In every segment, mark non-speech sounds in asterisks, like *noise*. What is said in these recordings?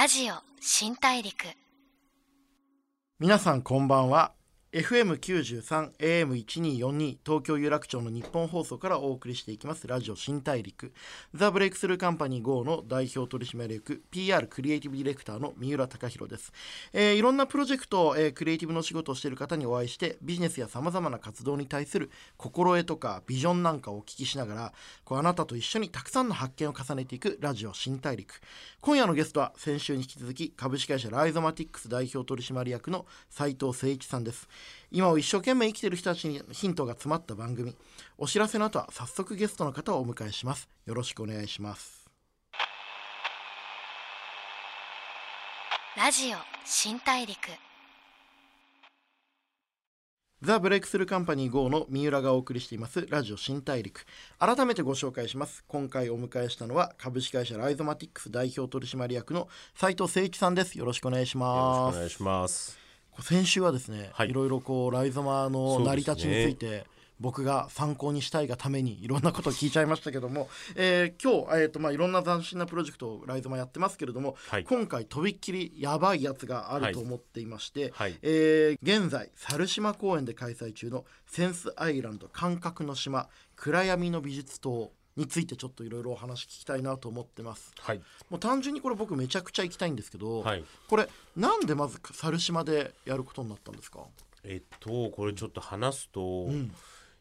ラジオ新大陸。皆さんこんばんは。FM93 AM1242 東京有楽町の日本放送からお送りしていきますラジオ新大陸。ザ・ブレイクスルーカンパニー GO の代表取締役 PR クリエイティブディレクターの三浦貴弘です、えーいろんなプロジェクト、えークリエイティブの仕事をしている方にお会いしてビジネスやさまざまな活動に対する心得とかビジョンなんかをお聞きしながらこうあなたと一緒にたくさんの発見を重ねていくラジオ新大陸。今夜のゲストは先週に引き続き株式会社ライゾマティックス代表取締役の斉藤誠一さんです。今を一生懸命生きている人たちにヒントが詰まった番組。お知らせの後は早速ゲストの方をお迎えします。よろしくお願いします。ラジオ新大陸。ザ・ブレイクスルーカンパニー GO の三浦がお送りしています。ラジオ新大陸。改めてご紹介します。今回お迎えしたのは株式会社ライゾマティックス代表取締役の斉藤誠一さんです。よろしくお願いしよろますしくお願いします。先週はですね、はい。いろいろこうライゾマの成り立ちについて、僕が参考にしたいがためにいろんなことを聞いちゃいましたけども、えー今日、えーとまあ、いろんな斬新なプロジェクトをライゾマやってますけれども、はい。今回とびっきりやばいやつがあると思っていまして、はい。えー現在猿島公園で開催中のセンスアイランド感覚の島暗闇の美術島についてちょっといろいろお話聞きたいなと思ってます。はい。もう単純にこれ僕めちゃくちゃ行きたいんですけど、はい。これなんでまず猿島でやることになったんですか、えっとこれちょっと話すと、ん。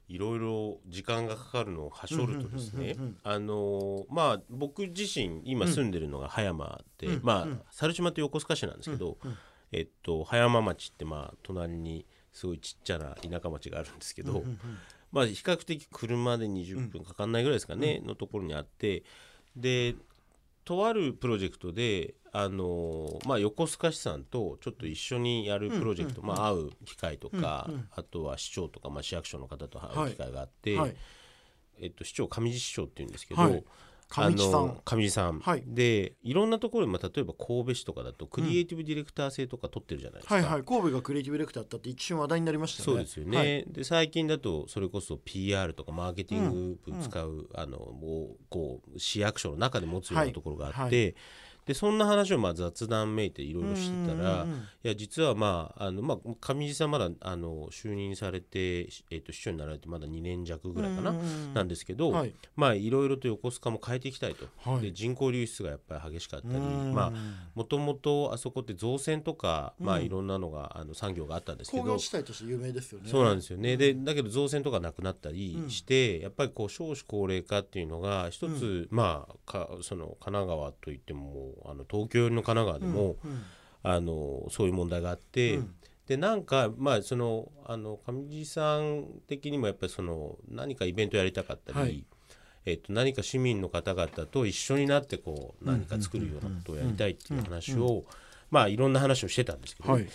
いろいろ時間がかかるのをはしょるとですねあのまあ僕自身今住んでるのが葉山で、うん。まあうん。猿島って横須賀市なんですけど、うん。うん。えっと葉山町ってまあ隣にすごいちっちゃな田舎町があるんですけど、うんうんまあ比較的車で20分かかんないぐらいですかね、のところにあって。でとあるプロジェクトであのまあ横須賀市さんとちょっと一緒にやるプロジェクト、まあ会う機会とか、うんうん。あとは市長とか、まあ、市役所の方と会はい。う機会があって、はい。えっと、市長上地市長っていうんですけど、はい上地さん。あの上地さん、はい。でいろんなところで、まあ、例えば神戸市とかだとクリエイティブディレクター制とか取ってるじゃないですか。はいはい。神戸がクリエイティブディレクターだったって一瞬話題になりましたよね。そうですよね、はい。で最近だとそれこそ PR とかマーケティング部使う、あのもうこう市役所の中で持つようなところがあって、はい。はでそんな話をまあ雑談めいていろいろしてたら、うんうんうんいや実はまああの、まあ、上地さんまだあの就任されて、えっと市長になられてまだ2年弱ぐらいかな、うんうんうん。なんですけど、はい。まあいろいろと横須賀も変えていきたいと、はい。で人口流出がやっぱり激しかったり、もともとあそこって造船とか、まあうん。いろんなのがあの産業があったんですけど工業地帯として有名ですよね。そうなんですよね、でだけど造船とかなくなったりして、やっぱりこう少子高齢化っていうのが一つ、まあかその神奈川といってもあの東京寄りの神奈川でも、うんあのそういう問題があって、うん。でなんかまあそのあの上地さん的にもやっぱりその何かイベントやりたかったり、はい。えっと、何か市民の方々と一緒になってこう何か作るようなことをやりたいっていう話を、まあいろんな話をしてたんですけど、はい。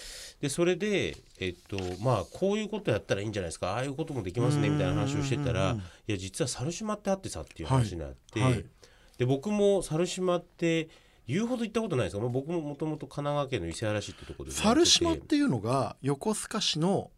でそれで、えっとまあ、こういうことやったらいいんじゃないですかああいうこともできますねみたいな話をしてたら、うんうんうんうん。いや実は猿島ってあってさっていう話になって、はいはい。で僕も猿島って言うほど行ったことないですが、まあ、僕ももともと神奈川県の伊勢原市ってところで猿島っていうのが横須賀市の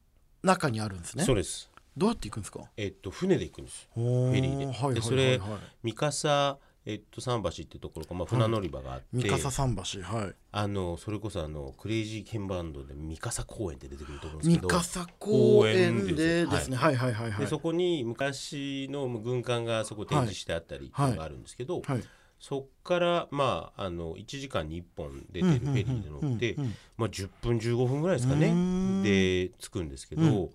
中にあるんですね。そうです、どうやって行くんですか？えっと、船で行くんです。フフェリーで。はいはいはいはい。でそれ三笠、えっと、桟橋ってところか、まあ、船乗り場があって、三笠桟橋はい。あのそれこそあのクレイジーケンバンドで三笠公園って出てくると思うんですけど。三笠公園でですよですねはいはいはいはいでそこに昔の軍艦がそこ展示してあったりっていうのがあるんですけど、はいそっからまああの1時間に1本出てるフェリーで乗って、まあ、10分15分ぐらいですかね。で着くんですけど、うん。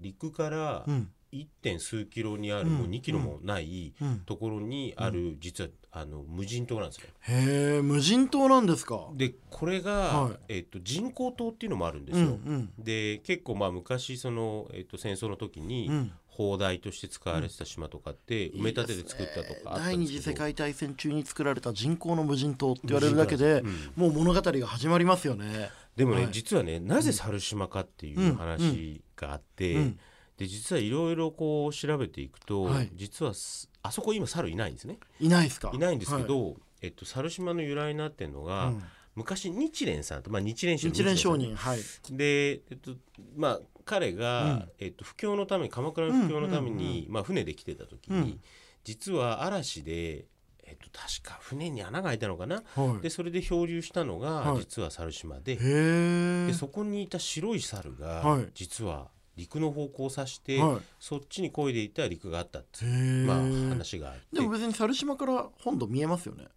陸からうん、1. 点数キロにある、うん。もう2キロもないうん、ところにある、実はあの無人島なんですよ。へえ無人島なんですか？でこれが、はい。えっと人工島っていうのもあるんですうんよ。うん。で結構まあ昔その、えっと戦争の時に、うん砲台として使われてた島とかって埋め立てで作ったとかあった第二次世界大戦中に作られた人工の無人島って言われるだけで、うん。もう物語が始まりますよね。でもね、はい。実はねなぜ猿島かっていう話があって、うん。で実はいろいろこう調べていくと、はい。実はすあそこ今猿いないんですね。いないですか？いないんですけど、えっと、猿島の由来になってるのが、うん昔日蓮さんと、まあ、日蓮宗の日蓮商人はい。で、えっとまあ、彼が、うん。えっと、布教のために鎌倉の布教のために、うんまあ、船で来てた時に、うん。実は嵐でえっと、確か船に穴が開いたのかな、はい。でそれで漂流したのがはい。実は猿島で,、でそこにいた白い猿がはい。実は陸の方向を指して、はい。そっちに漕いでいた陸があったってまあ、話があって。でも別に猿島から本土見えますよね。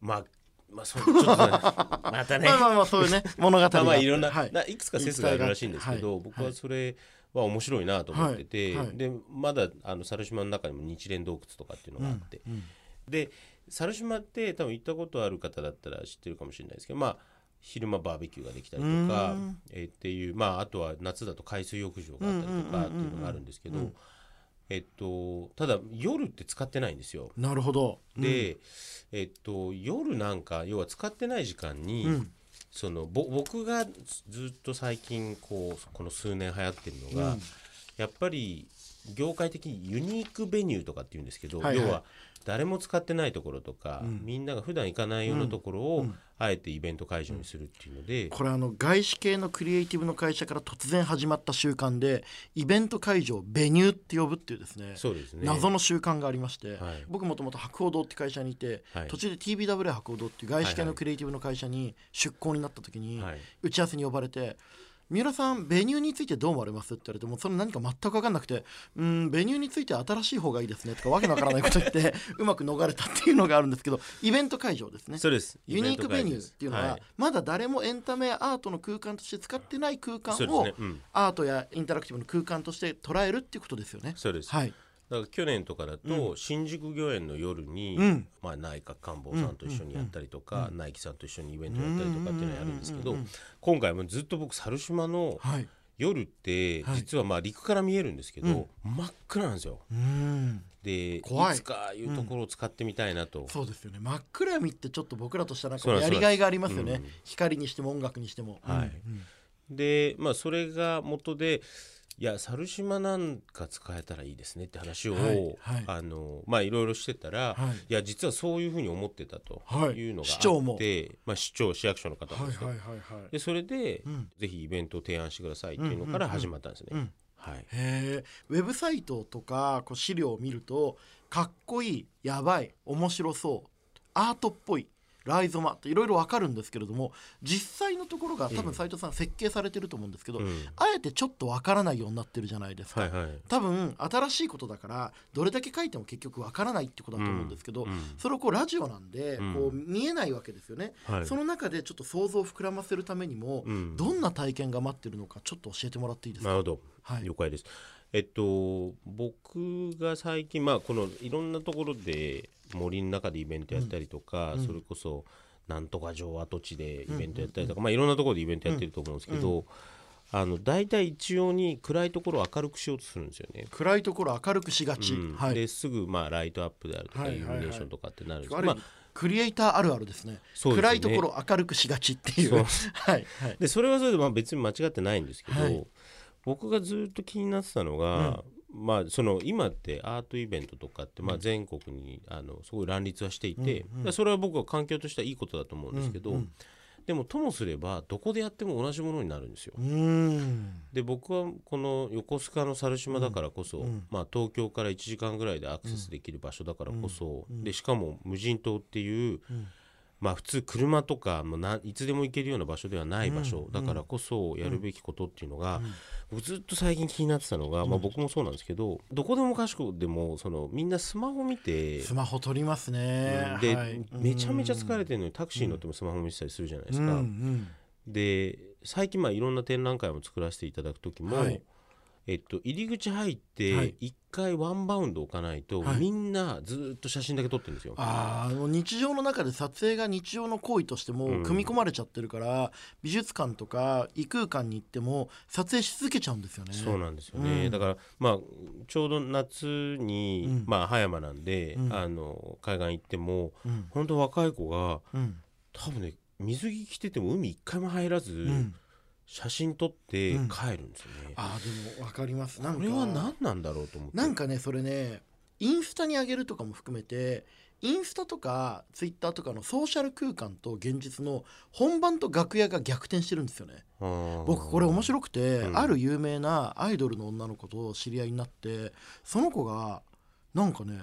まあまあそうちょっとね *laughs* またね。まあまあまあそういうね物語がまあまあいろんな、はい。ないくつか説があるらしいんですけど、はい。僕はそれは面白いなと思ってて、はい。はい。でまだあの猿島の中にも日蓮洞窟とかっていうのがあって、うんで猿島って多分行ったことある方だったら知ってるかもしれないですけどまあ昼間バーベキューができたりとかうん、えーっていうまああとは夏だと海水浴場があったりとかっていうのがあるんですけど、うんうんうんえっとただ夜って使ってないんですよ。なるほど。で、えっと夜なんか要は使ってない時間に、うん。そのぼ僕がずっと最近こうこの数年流行ってるのが、うん。やっぱり業界的にユニークベニューとかっていうんですけど、はいはい。要は誰も使ってないところとか、うん。みんなが普段行かないようなところを、うん。あえてイベント会場にするっていうので、これあの外資系のクリエイティブの会社から突然始まった習慣でイベント会場をベニューって呼ぶっていうですねそうですね。謎の習慣がありまして、はい。僕もともと博報堂って会社にいて、はい。途中で TBW 博報堂っていう外資系はいはいのクリエイティブの会社に出向になった時に、はい。打ち合わせに呼ばれて「三浦さんベニューについてどう思われます?」って言われてもうそれ何か全く分かんなくて「うんベニューについては新しい方がいいですね」とかわけのわからないこと言って *laughs* うまく逃れたっていうのがあるんですけどイベント会場ですね。そうですユニークベニューっていうのは、はいまだ誰もエンタメやアートの空間として使ってない空間を、ねうんアートやインタラクティブの空間として捉えるっていうことですよね。そうです、はい、だから去年とかだと、新宿御苑の夜に、うん。まあ、内閣官房さんと一緒にやったりとか、ナイキさんと一緒にイベントやったりとかっていうのをやるんですけど、うんうんうんうん。今回もずっと僕猿島のはい、夜ってはい。実はまあ陸から見えるんですけど、真っ暗なんですよ。うん。で怖い。いつかいうところを使ってみたいなと、そうですよね。真っ暗闇ってちょっと僕らとしたらやりがいがありますよね、うん。光にしても音楽にしても。はい。うん。でまあそれが元でいや猿島なんか使えたらいいですねって話を、はいはい。あのまあいろいろしてたら、はい。い、や実はそういうふうに思ってたとはい。いうのがあって、市長も。まあ、市長市役所の方もですね、はいはいはいはい。でそれで、うん。ぜひイベントを提案してくださいっていうのから始まったんですね。うん。はい、へえウェブサイトとかこう資料を見るとかっこいいやばい面白そうアートっぽいライゾマっていろいろわかるんですけれども実際のところが多分斉藤さん設計されてると思うんですけど、うん。あえてちょっとわからないようになってるじゃないですか、はいはい。多分新しいことだからどれだけ書いても結局わからないってことだと思うんですけど、うんうん。それをこうラジオなんでうん。こう見えないわけですよね、はい。その中でちょっと想像を膨らませるためにも、うん。どんな体験が待ってるのかちょっと教えてもらっていいですか？なるほど、はい。了解です。えっと僕が最近まあこのいろんなところで森の中でイベントやったりとか、それこそなんとか城跡地でイベントやったりとか、まあいろんなところでイベントやってると思うんですけど、あの大体一様に暗いところを明るくしようとするんですよね。暗いところ明るくしがち、うん。はい。ですぐまあライトアップであるとか、はいはいはい。イルミネーションとかってなるんですある意味けどまあクリエイターあるあるですね。ね。暗いところ明るくしがちっていう。はい *laughs* はい。でそれはそれでまあ別に間違ってないんですけど、はい。僕がずっと気になってたのが、まあその今ってアートイベントとかってまあ全国にあのすごい乱立はしていて、うん。うん。でそれは僕は環境としてはいいことだと思うんですけど、うん。うん。でもともすればどこでやっても同じものになるん。ですよ。で僕はこの横須賀の猿島だからこそ、うん。まあ、東京から1時間ぐらいでアクセスできる場所だからこそ、でしかも無人島っていう、んまあ、普通車とかもないつでも行けるような場所ではない場所、だからこそやるべきことっていうのが、僕ずっと最近気になってたのが、まあ、僕もそうなんですけどどこでもかしこでもそのみんなスマホ見て。スマホ撮りますね、で、はい。めちゃめちゃ疲れてるのにタクシーに乗ってもスマホ見てたりするじゃないですか。で最近まあいろんな展覧会も作らせていただく時も、はいえっと、入り口入っはい。て一回ワンバウンド置かないと、はい。みんなずっと写真だけ撮ってるんですよ。あ日常の中で撮影が日常の行為としてもうん。組み込まれちゃってるから、美術館とか異空間に行っても撮影し続けちゃうんですよね。そうなんですよね、うん。だからまあちょうど夏に、うん。まあ葉山なんで、うん。あの海岸行ってもうん。本当若い子がうん。多分ね水着着てても海一回も入らず、うん写真撮ってうん帰るんですよね。あーでも分かりますなんかこれは何なんだろうと思って。なんかねそれねインスタに上げるとかも含めてインスタとかツイッターとかのソーシャル空間と現実の本番と楽屋が逆転してるんですよね。僕これ面白くて、うんある有名なアイドルの女の子と知り合いになってその子がなんかね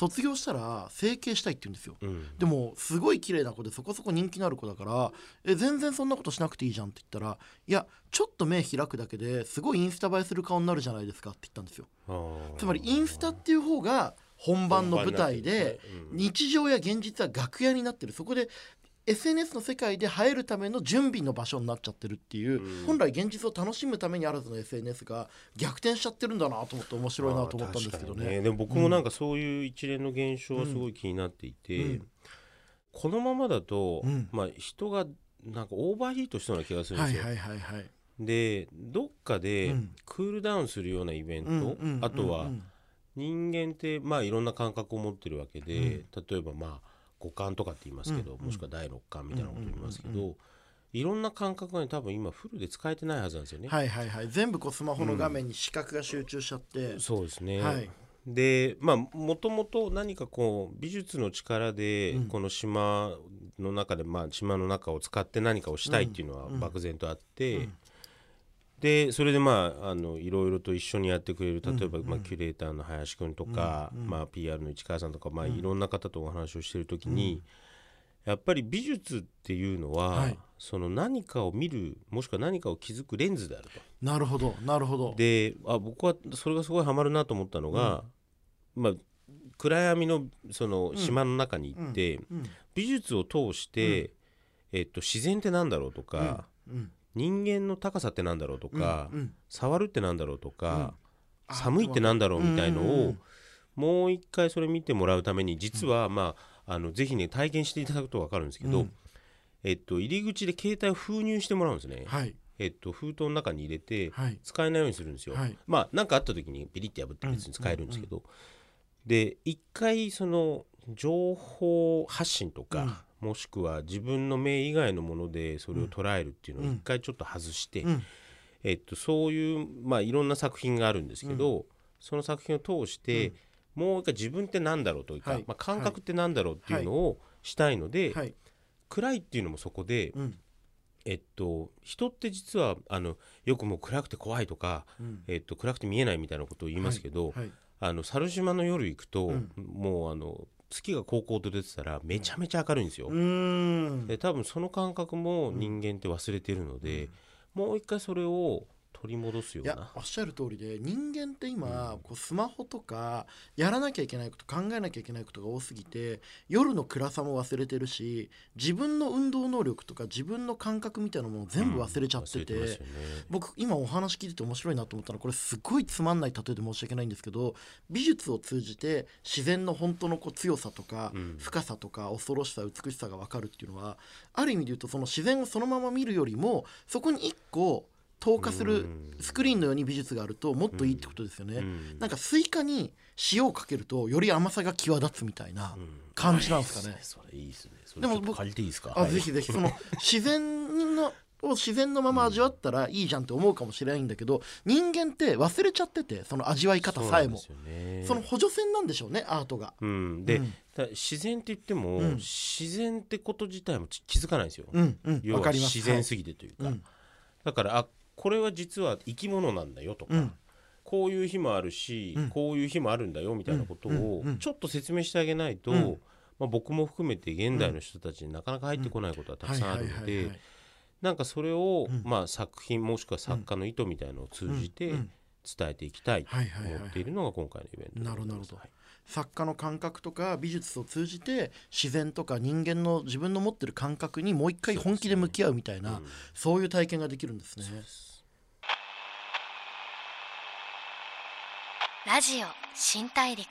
卒業したら整形したいって言うんですよ。うん。でもすごい綺麗な子でそこそこ人気のある子だからえ全然そんなことしなくていいじゃんって言ったらいやちょっと目開くだけですごいインスタ映えする顔になるじゃないですかって言ったんですよ。つまりインスタっていう方が本番の舞台で日常や現実は楽屋になってる。そこで SNS の世界で映えるための準備の場所になっちゃってるっていう、うん。本来現実を楽しむためにあるはずの SNS が逆転しちゃってるんだなと思って面白いなと思ったんですけどね。にでも僕もなんかそういう一連の現象はすごい気になっていて、うん。このままだと、うん。まあ、人がなんかオーバーヒートしそうな気がするんですよ。はいはいはいはい。でどっかでうん。クールダウンするようなイベント、うんうんあとはうん。人間ってまあいろんな感覚を持ってるわけで、例えばまあ五感とかって言いますけど、うん。もしくは第六感みたいなこと言いますけど、うんうんいろんな感覚がね多分今フルで使えてないはずなんですよね。はいはいはい。全部こうスマホの画面に視覚が集中しちゃって、そうですね、はい。でまあもともと何かこう美術の力でうん。この島の中で、まあ、島の中を使って何かをしたいっていうのはうん。漠然とあって、うんでそれでまああのいろいろと一緒にやってくれる例えば、うん。まあ、キュレーターの林くんとか、まあ、PR の市川さんとか、まあ、うん。いろんな方とお話をしてる時に、やっぱり美術っていうのは、はい。その何かを見るもしくは何かを気づくレンズであると。なるほどなるほど。であ僕はそれがすごいハマるなと思ったのが、まあ、暗闇のその島の中に行って、うん美術を通して、えっと、自然ってなんだろうとか、うん人間の高さってなんだろうとか、うんうん。触るってなんだろうとか、あ寒いってなんだろうみたいのを、うんうんうん。もう一回それ見てもらうために実は、まあ、あのぜひね体験していただくと分かるんですけど、うん。えっと、入り口で携帯を封入してもらうんですね。はい。えっと、封筒の中に入れて、はい。使えないようにするんですよ。はい。まあ何かあった時にピリッて破って別に使えるんですけど、で一回その情報発信とか、もしくは自分の目以外のものでそれを捉えるっていうのをうん。一回ちょっと外して、うん。えっと、そういう、まあ、いろんな作品があるんですけど、その作品を通して、もう一回自分って何だろうというか、はい。まあ、感覚って何だろうっていうのをしたいので、はい。暗いっていうのもそこで、うん。えっと、人って実はあのよくもう暗くて怖いとか、うん。えっと、暗くて見えないみたいなことを言いますけど、はい。あの猿島の夜行くと、うん。もうあの月が高校と出てたらめちゃめちゃ明るいんですよ。で多分その感覚も人間って忘れてるので、もう一回それを取り戻すよいうやな。おっしゃる通りで人間って今、こうスマホとかやらなきゃいけないこと考えなきゃいけないことが多すぎて夜の暗さも忘れてるし自分の運動能力とか自分の感覚みたいなものを全部忘れちゃってて、忘れますよね。僕今お話聞いてて面白いなと思ったのはこれすごいつまんない例えで申し訳ないんですけど美術を通じて自然の本当のこう強さとか、うん。深さとか恐ろしさ美しさが分かるっていうのはある意味で言うとその自然をそのまま見るよりもそこに一個透過するうんスクリーンのように美術があるともっといいってことですよね。うんなんかスイカに塩をかけるとより甘さが際立つみたいな感じなんですかね。それいいですね。でもちょっと借りていいですか？あはいぜひぜひその自然のを自然のまま味わったらいいじゃんって思うかもしれないんだけど人間って忘れちゃっててその味わい方さえもその補助線なんでしょうねアートが。うん、で、うんだ自然って言っても、うん自然ってこと自体もち気づかないんですよ。うんうん要はわかります。自然すぎてというか、はいうんだからあこれは実は生き物なんだよとか、うん。こういう日もあるし、うん。こういう日もあるんだよみたいなことうん。をちょっと説明してあげないと、うん。まあ、僕も含めて現代の人たちになかなか入ってこないことはたくさんあるのではいなんかそれを、うん。まあ、作品もしくは作家の意図みたいなのを通じて伝えていきたいと思っているのが今回のイベントなるほどはい作家の感覚とか美術を通じて自然とか人間の自分の持ってる感覚にもう一回本気で向き合うみたいなそう,、うんいう体験ができるんですね。ラジオ新大陸。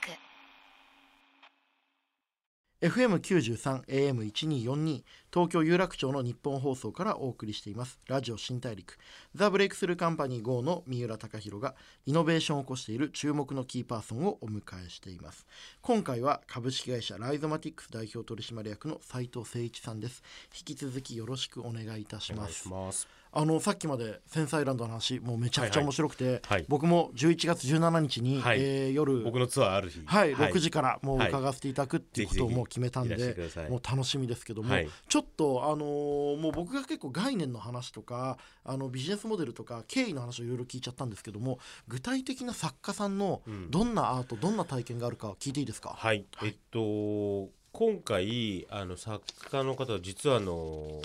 FM93 AM1242 東京有楽町の日本放送からお送りしています。ラジオ新大陸。ザ・ブレイクスルーカンパニー GO の三浦貴大がイノベーションを起こしている注目のキーパーソンをお迎えしています。今回は株式会社ライゾマティックス代表取締役の斉藤誠一さんです。引き続きよろしくお願いいたしお願いますしますあのさっきまでセンスアイランドの話もうめちゃくちゃ面白くて、はい。僕も11月17日に、はい。えー夜僕のツアーある日。はい、6時からもう伺わせていただくっていうことをもう決めたんでもう楽しみですけども、はい。ちょっとあのーもう僕が結構概念の話とかあのビジネスモデルとか経緯の話をいろいろ聞いちゃったんですけども具体的な作家さんのうん。どんなアート、どんな体験があるか聞いていいですか、はい、えっと今回あの作家の方は実はあの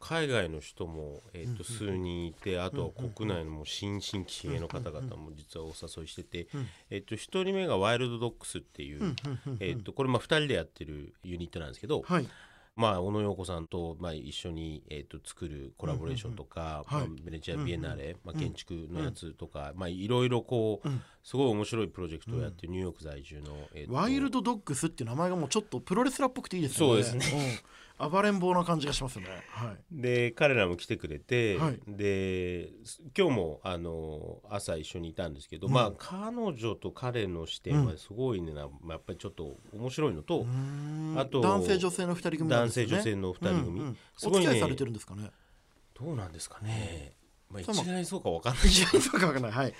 海外の人も、えっと数人いてあとは国内のもう新進気鋭の方々も実はお誘いしてて、うん。えっと、1人目がワイルドドッグスっていう、えっと、これまあ2人でやってるユニットなんですけど、はいまあ、小野洋子さんと、まあ、一緒に、えー、と作るコラボレーションとか、まあベネチアビエナーレ、まあ、うん。建築のやつとか、まあ、いろいろこう、うん。すごい面白いプロジェクトをやってるニューヨーク在住の、えーと。ワイルドドッグスっていう名前がもうちょっとプロレスラーっぽくていいですよね。そうですうん、暴れん坊な感じがしますよね。はい。で彼らも来てくれて、はい。です今日もあの朝一緒にいたんですけど、うん。まあ彼女と彼の視点はすごいねな、まあやっぱりちょっと面白いのと、あと男性女性の二人組なん男性女性の2人組、うんうん。すごいね。お付き合いされてるんですかね。どうなんですかね、まあ、一概にそうか分かんない一概にそうかわかんな *laughs* い。はい。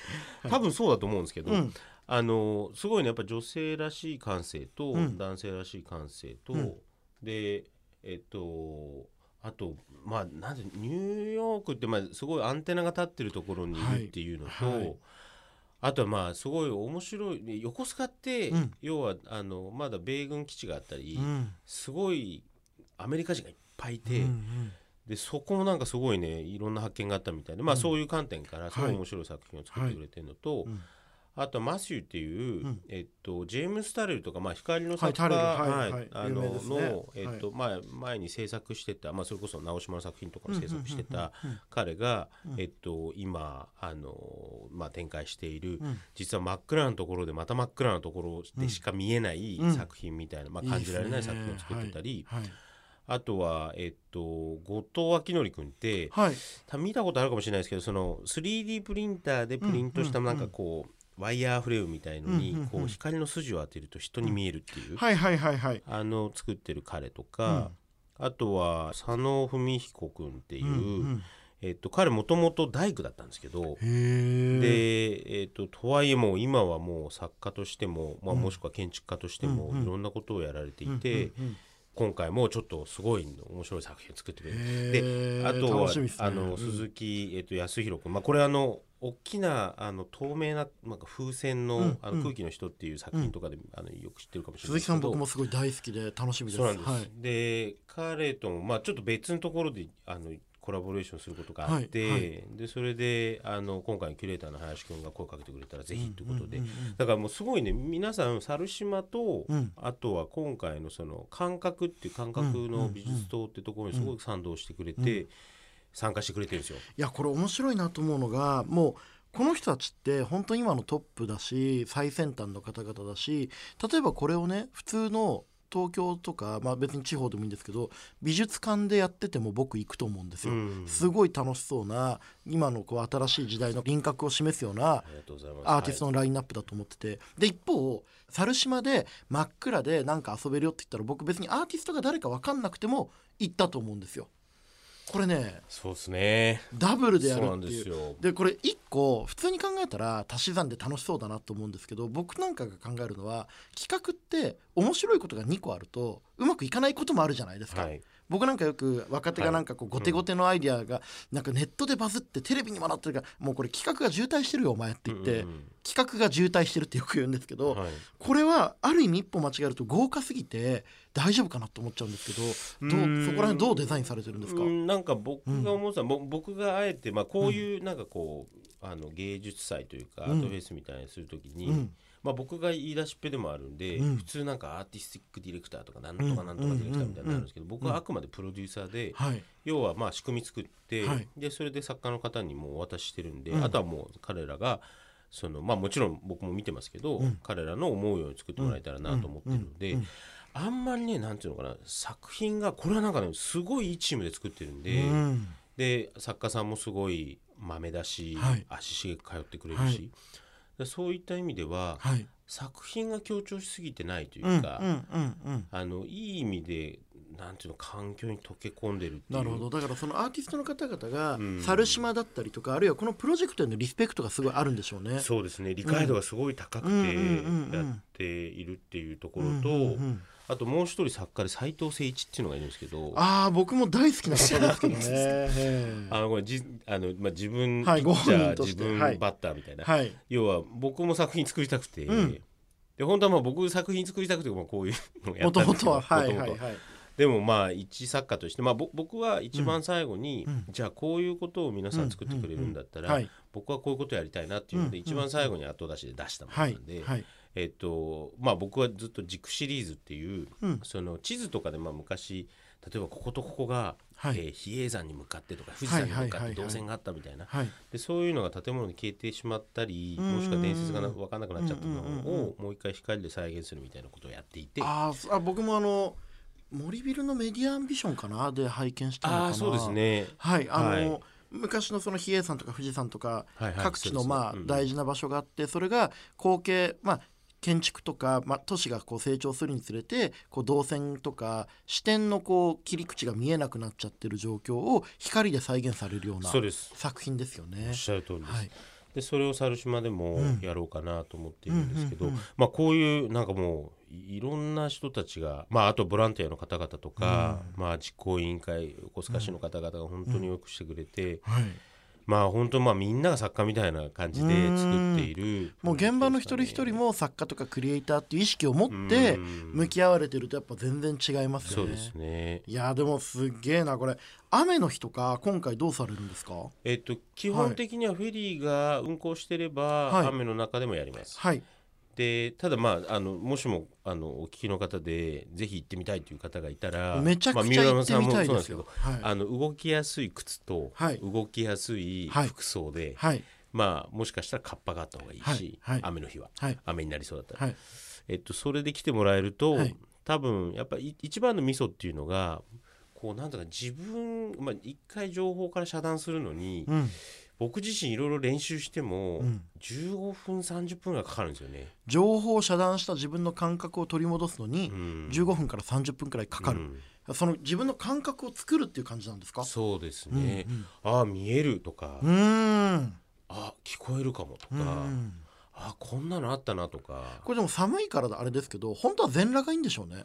多分そうだと思うんですけど、うん。あのすごいねやっぱ女性らしい感性と、うん。男性らしい感性と、うん。でえっとあとまあなんでニューヨークってまあすごいアンテナが立ってるところにいるっていうのと、はい。はいあとはまあすごい面白いね横須賀って、うん。要はあのまだ米軍基地があったり、うん。すごいアメリカ人がいっぱいいて、うんうん。でそこもなんかすごいねいろんな発見があったみたいで、まあうん。そういう観点からすごいはい。面白い作品を作ってくれてるのと、うんあとマシューっていう、うん。えっと、ジェームス・タレルとか、まあ、光の作家、はいはいはい。あのね。の、えっと前前に制作してた、まあ、それこそ直島の作品とかを制作してたうんうん。彼が、うん。えっと、今あの、まあ、展開している、うん。実は真っ暗なところでまた真っ暗なところでしか見えないうん。作品みたいな、まあ、感じられない作品を作ってたり、はい。はい。あとは、えっと、後藤明則君ってはい。見たことあるかもしれないですけどその 3D プリンターでプリントしたうんうんうん。なんかこう、ワイヤーフレームみたいのに、こう光の筋を当てると人に見えるっていう、はいはいはいはい。あの作ってる彼とか、あとは佐野文彦君っていう、うんうん。えっと、彼もともと大工だったんですけど、で、えっと、とはいえもう今はもう作家としても、まあ、うん。もしくは建築家としてもいろんなことをやられていうんて、今回もちょっとすごい面白い作品を作ってくれる。へーであとはね。あのうん鈴木、えっと、康弘君、まあ、これあの大きなあの透明ななんか風船の,、うんあの空気の人っていう作品とかで、あのよく知ってるかもしれない鈴木さん僕ももすごい大好きで楽しみです。そうなんです、はい。で彼とも、まあ、ちょっと別のところであのコラボレーションすることがあって、はい。はい。でそれであの今回のキュレーターの林君が声かけてくれたらぜひということで、うんうんうんだからもうすごいね皆さん猿島と、うん。あとは今回のその感覚っていう感覚の美術棟ってところにすごく賛同してくれて、参加してくれてるんですよ。いやこれ面白いなと思うのがもうこの人たちって本当に今のトップだし最先端の方々だし例えばこれをね普通の東京とか、まあ、別に地方でもいいんですけど美術館でやってても僕行くと思うんですよ。うんすごい楽しそうな今のこう新しい時代の輪郭を示すような。アーティストの、のラインナップだと思っててで一方猿島で真っ暗でなんか遊べるよって言ったら僕別にアーティストが誰か分かんなくても行ったと思うんですよ。これねそうですね。ダブルでやるっていうですよ。でこれ1個普通に考えたら足し算で楽しそうだなと思うんですけど僕なんかが考えるのは企画って面白いことが2個あるとうまくいかないこともあるじゃないですか。はい。僕なんかよく若手がなんかこうはいゴテゴテのアイディアがなんかネットでバズってテレビにもなってるからもうこれ企画が渋滞してるよお前って言ってうんうん企画が渋滞してるってよく言うんですけど。これはある意味一歩間違えると豪華すぎて大丈夫かなと思っちゃうんですけどどううん。そこら辺どうデザインされてるんですか？うんなんか僕が思ってた、ぼ僕があえて、まあ、こういうなんかこう、あの芸術祭というかアうん。ートフェスみたいにするときに、うんまあ、僕が言い出しっぺでもあるんで、うん。普通なんかアーティスティックディレクターとかなんとかなんとかディレクターみたいになるんですけど、僕はあくまでプロデューサーで、はい。要はまあ仕組み作って、はい。でそれで作家の方にもうお渡ししてるんで、うん。あとはもう彼らがそのまあもちろん僕も見てますけど、うん。彼らの思うように作ってもらえたらなと思ってるので、あんまりねなんていうのかな作品がこれはなんかねすごいいいチームで作ってるんで、うん。で作家さんもすごい豆だし、はい。足しげく通ってくれるし、はい。でそういった意味では、はい。作品が強調しすぎてないというんうんうか、うんうん。あのいい意味でなんていうの環境に溶け込んでるなるほど。だからそのアーティストの方々がうん。猿島だったりとかあるいはこのプロジェクトへのリスペクトがすごいあるんでしょうね。そうですね。理解度がすごい高くてうんうんうんうんうん。やっているっていうところと、うんうんうんあともう一人作家で斉藤誠一っていうのがいるんですけど。ああ僕も大好きな方ですけどね。え *laughs* えあのこれじあの、まあ、自分ピはい自分バッターみたいな、はい。要は僕も作品作りたくて、うん。で本当はまあ僕作品作りたくてまあこういうのをやったんですけど。もともとは。はいはいはい。でもまあ一作家として、まあ、ぼ僕は一番最後に、うん。じゃあこういうことを皆さん作ってくれるんだったら、はい。僕はこういうことやりたいなっていうので、うん一番最後に後出しで出したものはいなんで、はい。えっとまあ、僕はずっと軸シリーズっていう、うん。その地図とかでまあ昔例えばこことここが、はい。えー比叡山に向かってとか富士山に向かって動線があったみたいな、はい。でそういうのが建物に消えてしまったりもしくは伝説がな分かんなくなっちゃったのをもう一回光で再現するみたいなことをやっていて。あーあ僕もあの森ビルのメディアアンビションかな？で拝見したのかな？そうです。ね。はいあの、はい。昔のその比叡山とか富士山とか各地のまあうん。大事な場所があってそれが後継まあ建築とか、まあ、都市がこう成長するにつれてこう動線とか視点のこう切り口が見えなくなっちゃってる状況を光で再現されるような作品ですよね。おっ。しゃる通りです、はい、でそれを猿島でもうん。やろうかなと思っているんですけど、うんうんうんまあ、こういうなんかもういいろんな人たちが、まあ、あとボランティアの方々とか、まあ、実行委員会横須賀市の方々が本当によくしてくれて、はいまあ本当まあみんなが作家みたいな感じで作っている。もう現場の一人一人も作家とかクリエイターっていう意識を持って向き合われてるとやっぱ全然違いますよね。そうですね。いやでもすっげえなこれ。雨の日とか今回どうされるんですか？えっと基本的にはフェリーが運航してれば、はい。雨の中でもやります。はいでただまああのもしもあのお聞きの方でぜひ行ってみたいという方がいたらめちゃくちゃ行ってみたいですよ。まあ、はい。あの動きやすい靴とはい。動きやすいはい服装で、はい。まあもしかしたらカッパがあった方がいいし、雨の日ははい。雨になりそうだったら、はい。えっと、それで来てもらえると、はい。多分やっぱり一番のミソっていうのがこうなんだか自分、まあ、一回情報から遮断するのに、うん僕自身いろいろ練習しても、うん。15分30分がかかるんですよね。情報を遮断した自分の感覚を取り戻すのにうん。15分から30分くらいかかる、うん。その自分の感覚を作るっていう感じなんですか？そうですね、うんああ見えるとか、うーん。あ聞こえるかもとか、うんあこんなのあったなとか。これでも寒いからあれですけど本当は全裸がいいんでしょうね、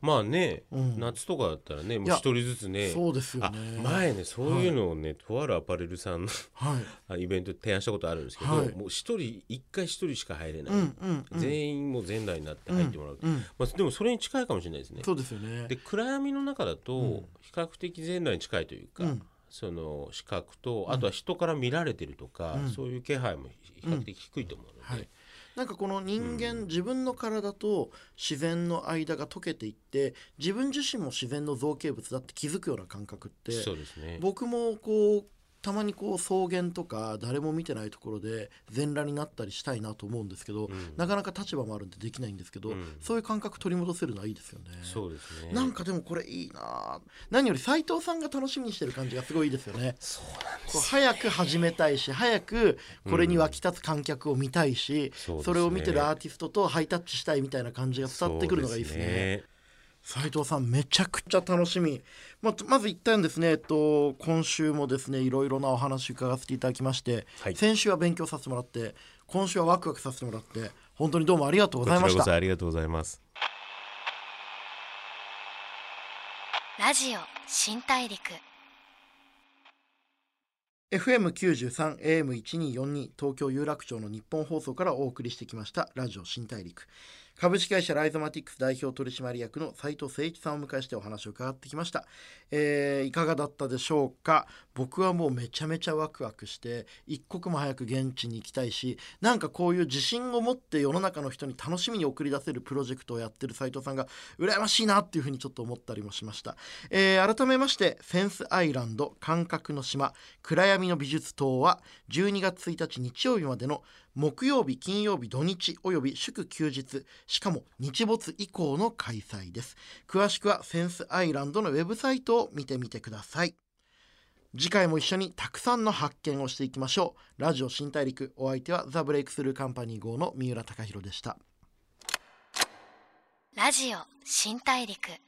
まあね、うん。夏とかだったらねもう一人ずつね。そうですよあね前ねそういうのをね、とあるアパレルさんのはい。*laughs* あイベントで提案したことあるんですけど、はい。もう一人一回一人しか入れない、うんうんうん。全員もう全裸になって入ってもらう、う。んまあ、でもそれに近いかもしれないですね。そうですよね。で暗闇の中だうん。と比較的全裸に近いというか、うん。その視覚とあとは人から見られてるとか、うん。そういう気配も比較的低いと思うので、はいなんかこの人間、自分の体と自然の間が溶けていって自分自身も自然の造形物だって気づくような感覚ってそうですね。僕もこうたまにこう草原とか誰も見てないところで全裸になったりしたいなと思うんですけど、ん。なかなか立場もあるんでできないんですけど、うん。そういう感覚取り戻せるのはいいですよね。そうですね。なんかでもこれいいな。何より斉藤さんが楽しみにしてる感じがすごいいいですよね。そうなんですこう早く始めたいし早くこれに沸き立つ観客を見たいし、そうですね。それを見てるアーティストとハイタッチしたいみたいな感じが伝わってくるのがいいですね。斉藤さんめちゃくちゃ楽しみ。ままず一旦ですね、えっと、今週もですねいろいろなお話伺わせていただきまして、はい。先週は勉強させてもらって今週はワクワクさせてもらって本当にどうもありがとうございました。こちらこそありがとうございます。ラジオ新大陸。FM93 AM1242 東京有楽町の日本放送からお送りしてきましたラジオ新大陸株式会社ライゾマティックス代表取締役の斉藤誠一さんを迎えしてお話を伺ってきました、えーいかがだったでしょうか？僕はもうめちゃめちゃワクワクして一刻も早く現地に行きたいしなんかこういう自信を持って世の中の人に楽しみに送り出せるプロジェクトをやってる斉藤さんが羨ましいなっていうふうにちょっと思ったりもしました、えー改めましてセンスアイランド感覚の島暗闇の美術島は12月1日日曜日までの木曜日金曜日土日および祝休日しかも日没以降の開催です。詳しくはセンスアイランドのウェブサイトを見てみてください。次回も一緒にたくさんの発見をしていきましょう。ラジオ新大陸お相手はザ・ブレイクスルーカンパニー号の三浦貴大でした。ラジオ新大陸。